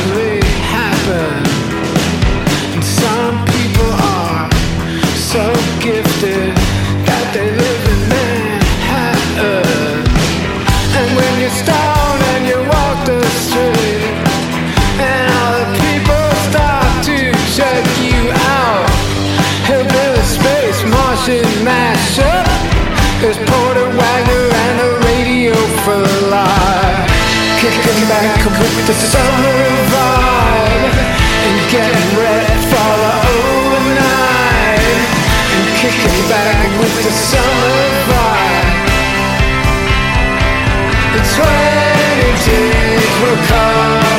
actually. And some people are so gifted that they live in Manhattan. And when you're stoned and you walk the street, and all the people start to check you out, space Martian mashup. The summer vibe. And getting wrecked for the overnight and kicking back with the summer vibe. The twenty days will come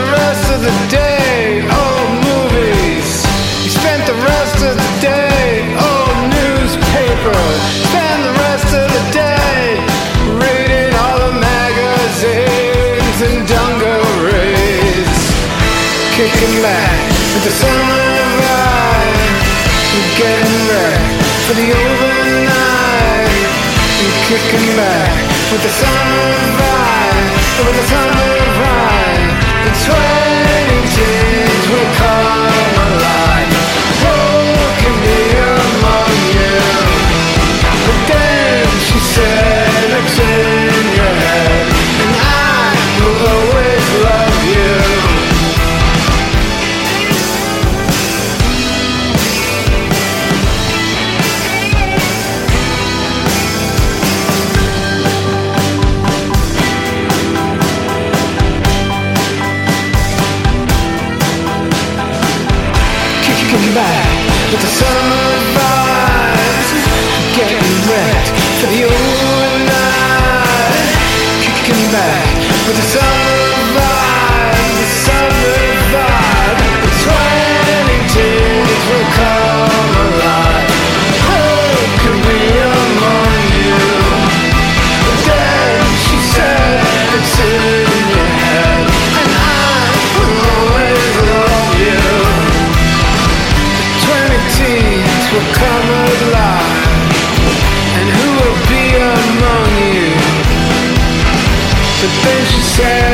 the rest of the day on movies. Spent the rest of the day oh, newspaper. Spent the rest of the day reading all the magazines and dungarees. Kicking back with the summer vibe. Getting ready for the overnight. Kicking back with the summer vibe. With the summer kicking back with the summer vibes, getting wrecked for the overnight. Kicking back with the summer the things you said